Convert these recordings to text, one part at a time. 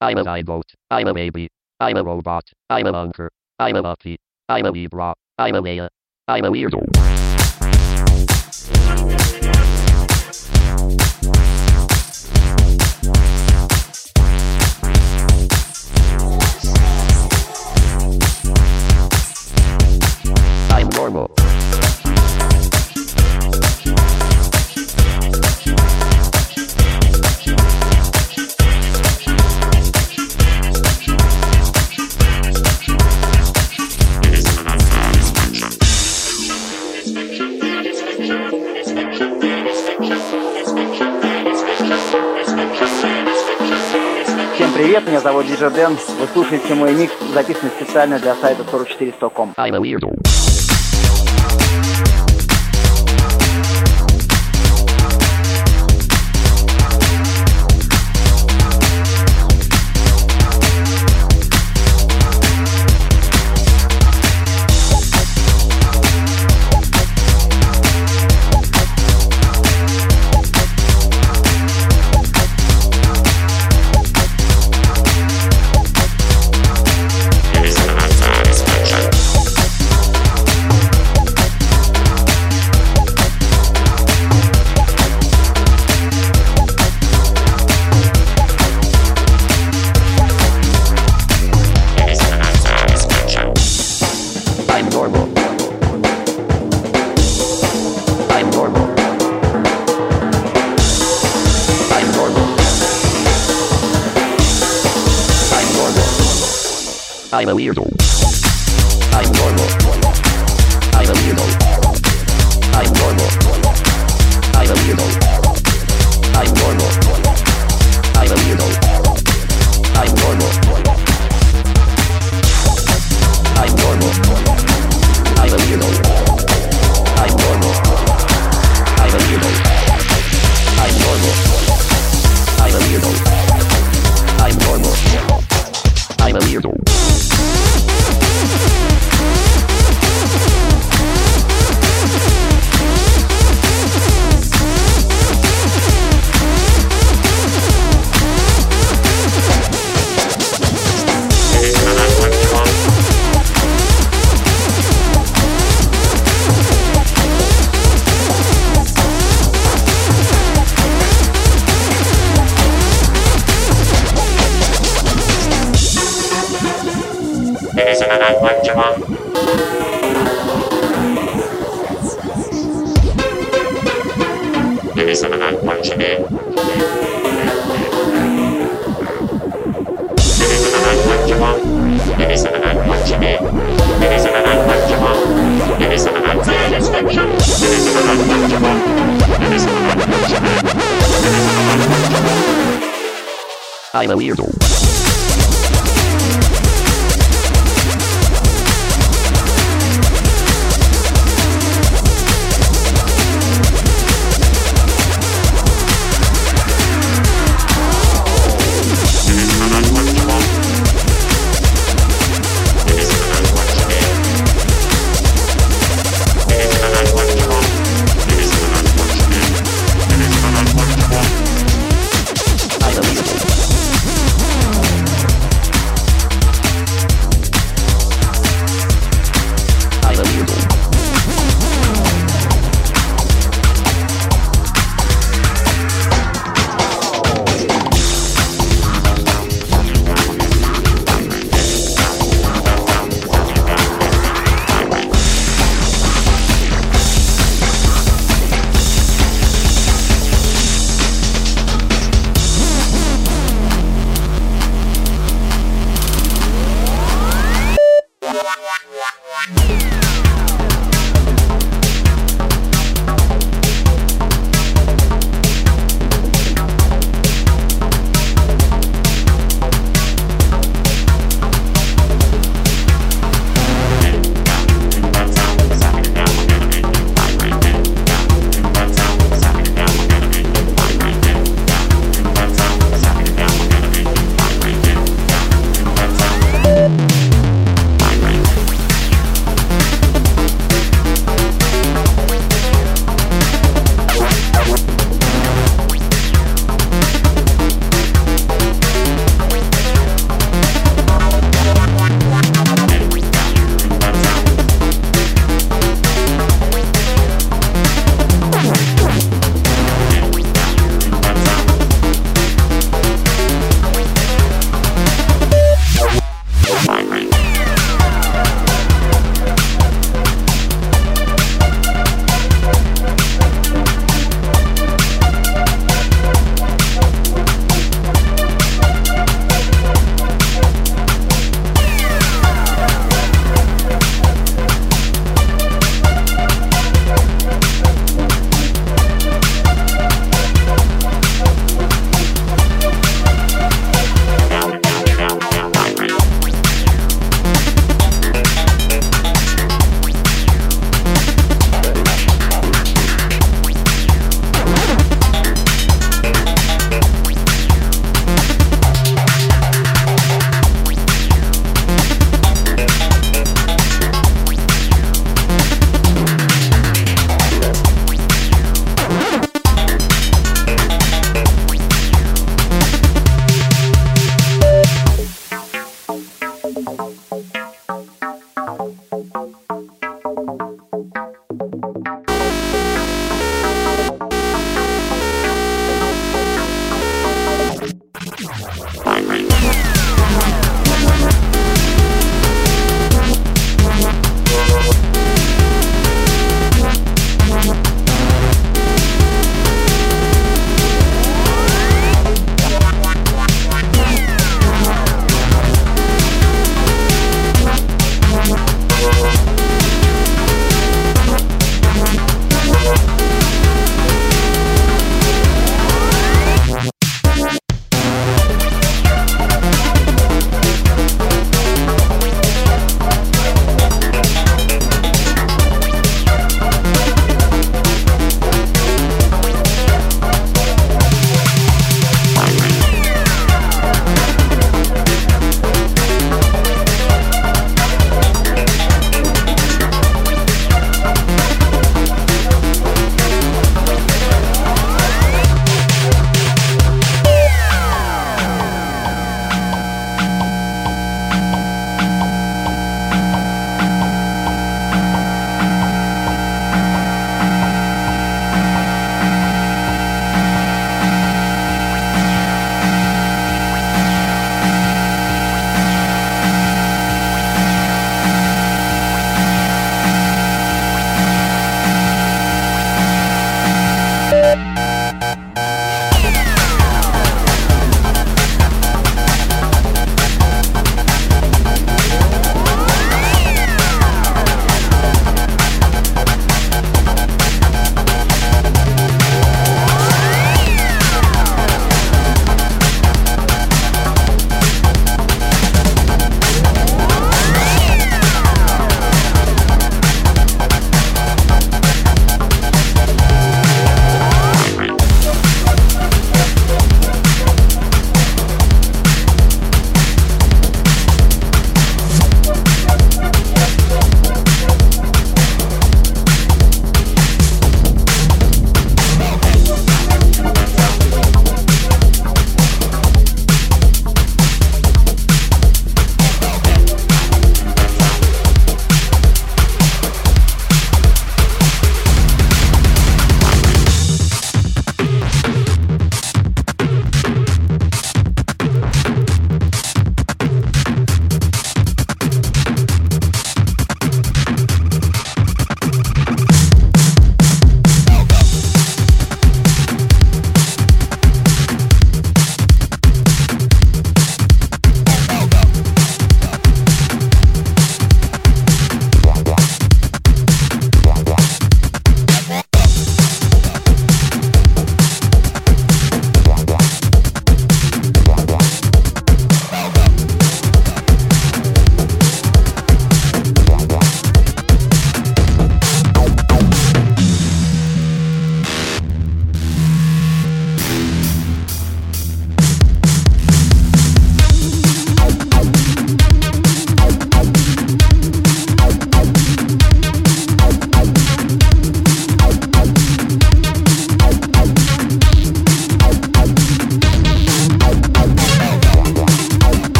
I'm a zygote. I'm a baby. I'm a robot. I'm a bunker. I'm a monkey. I'm a Libra. I'm a Leia. I'm a weirdo. Жарден. Вы слушаете мой ник, записанный специально для сайта 44.100.com. weirdo.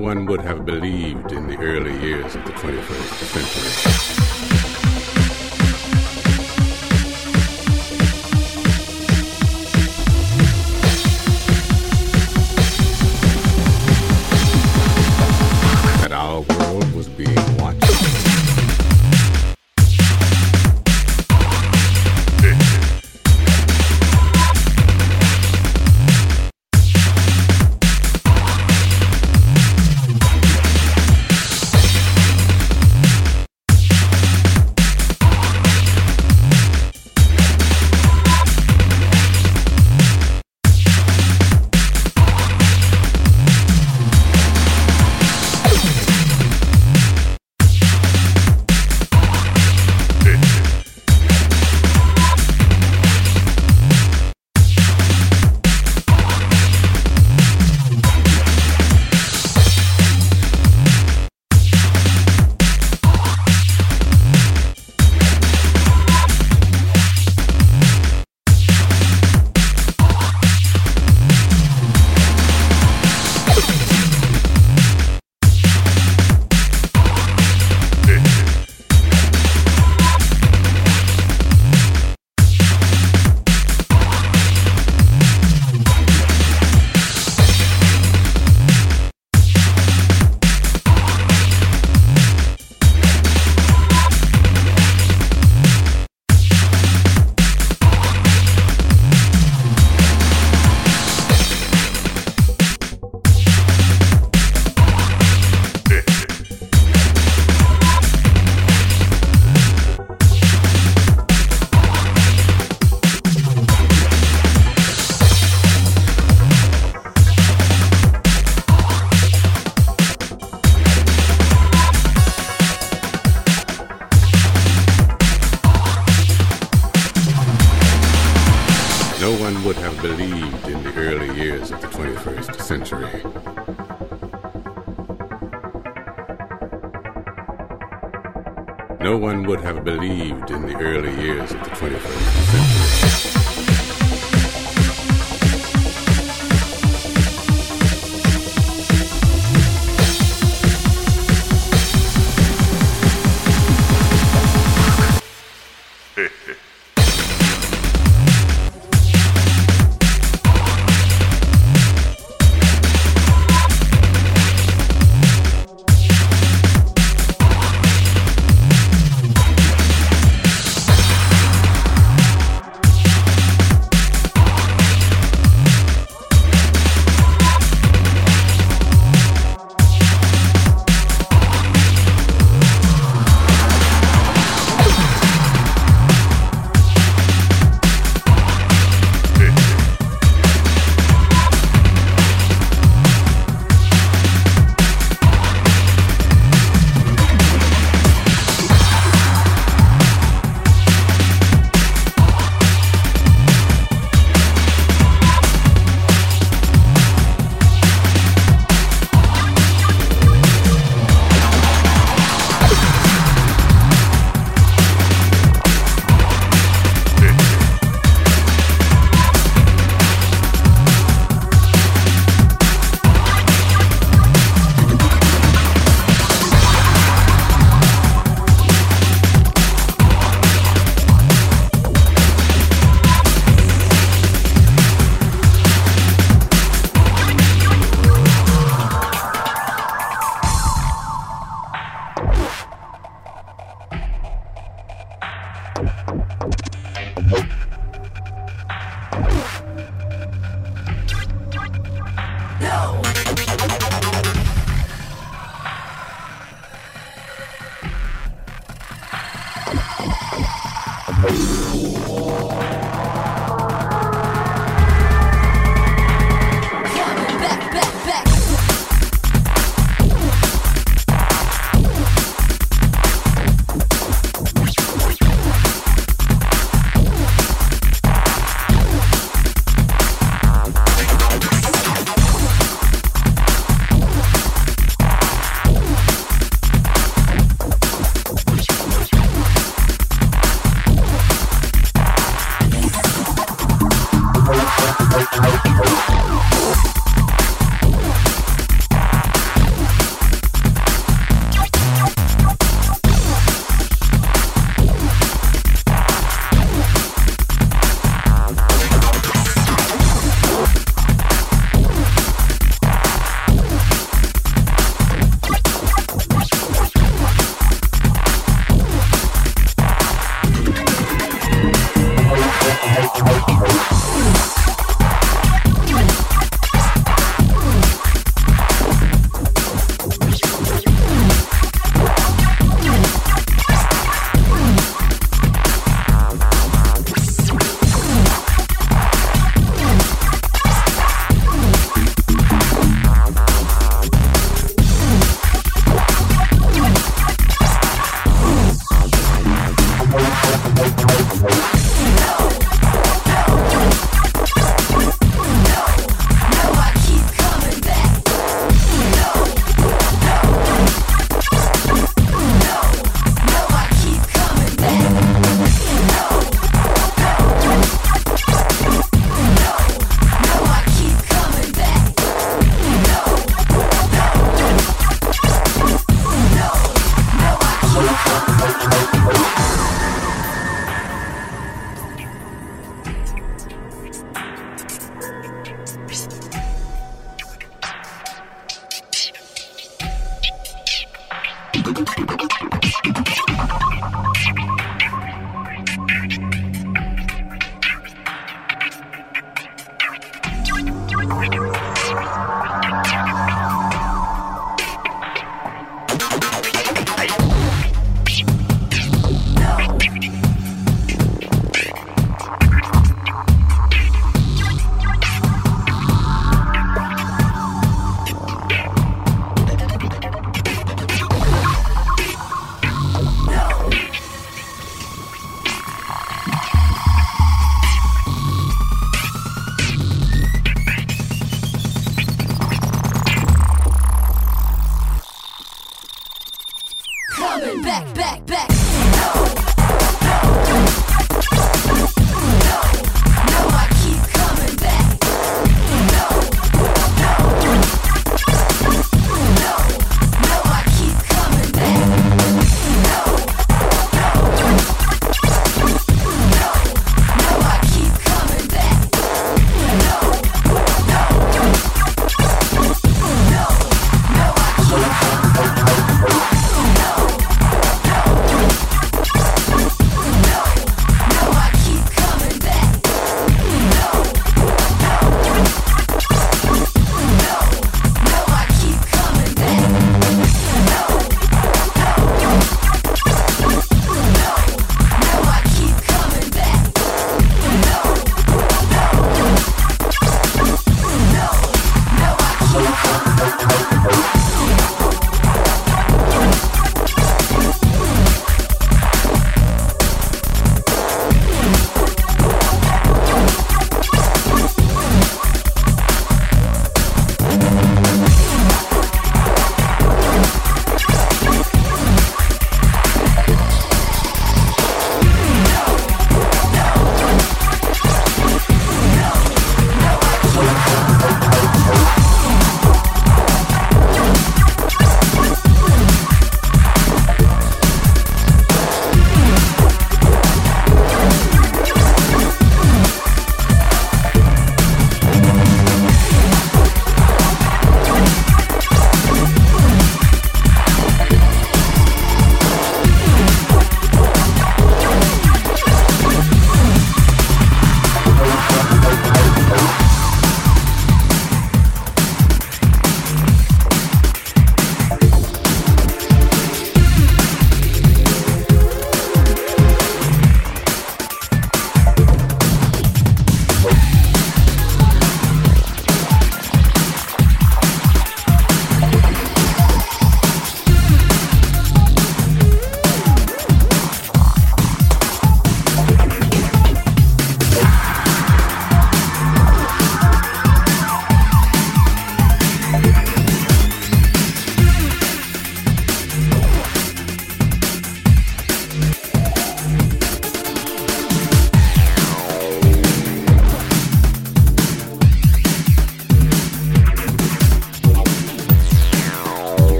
one would have believed in the early years of the 21st century.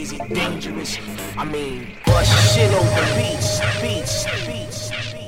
Crazy dangerous. I mean, bust shit over beats, beats, beats.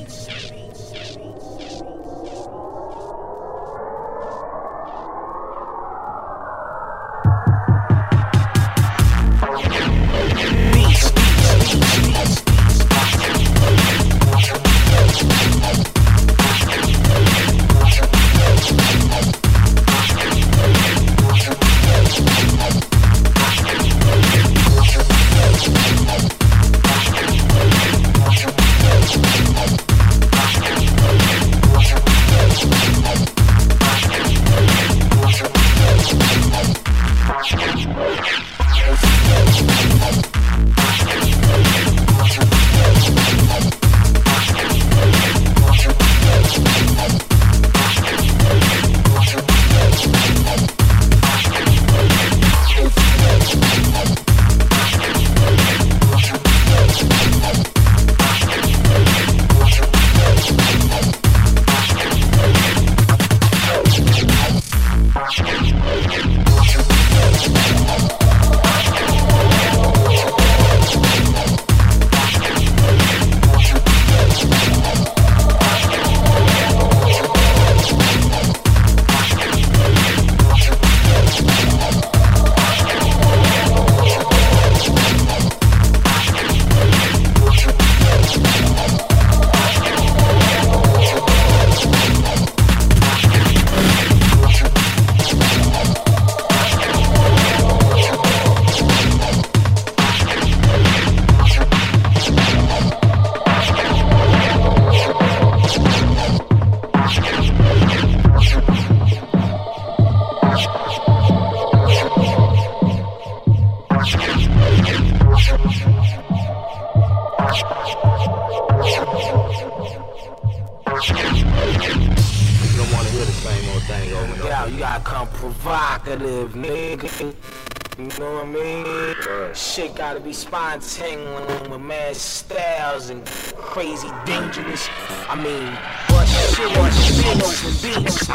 Spontaneous with mad styles and crazy dangerous. I mean, but shit, but shit over beats.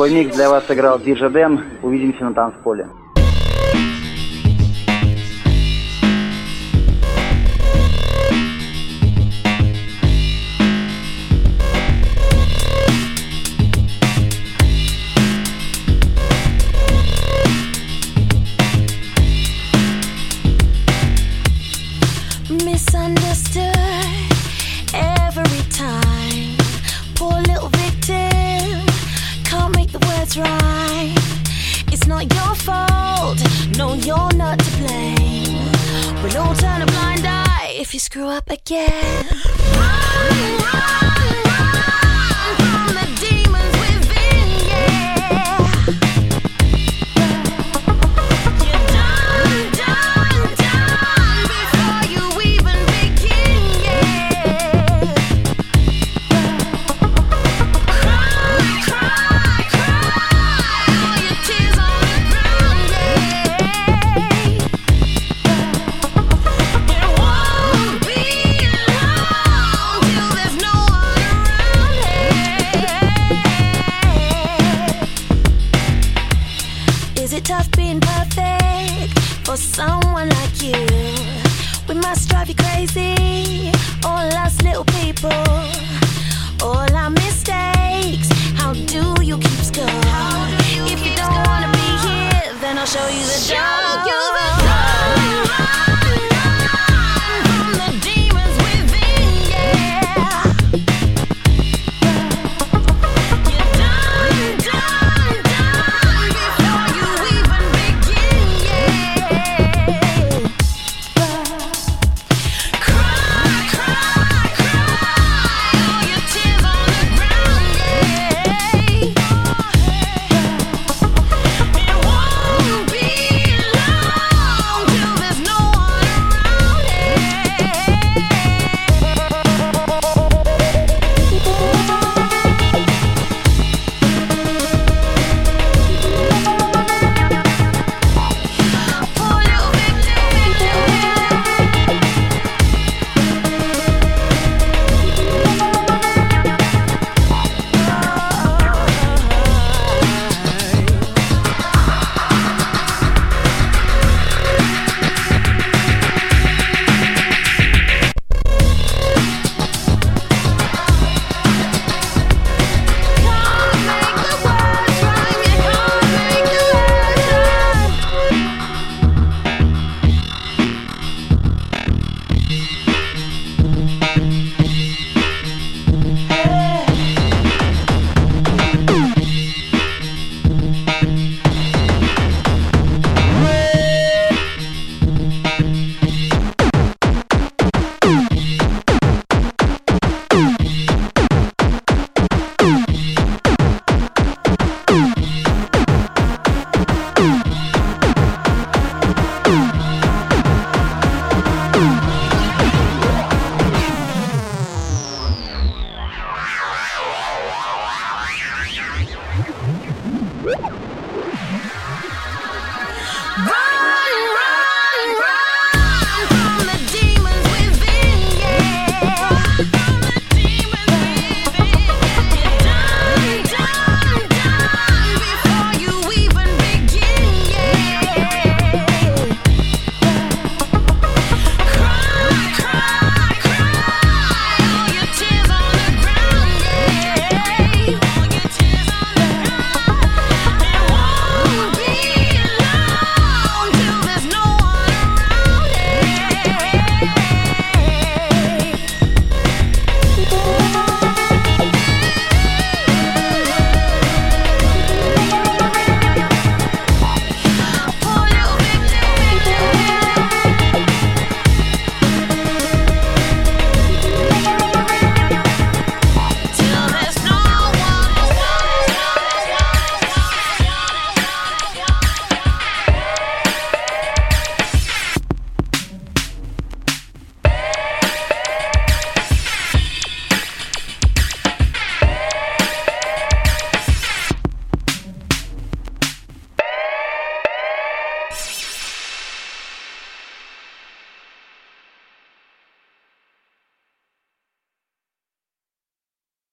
Свой микс для вас сыграл Диджа Дэн. Увидимся на танцполе.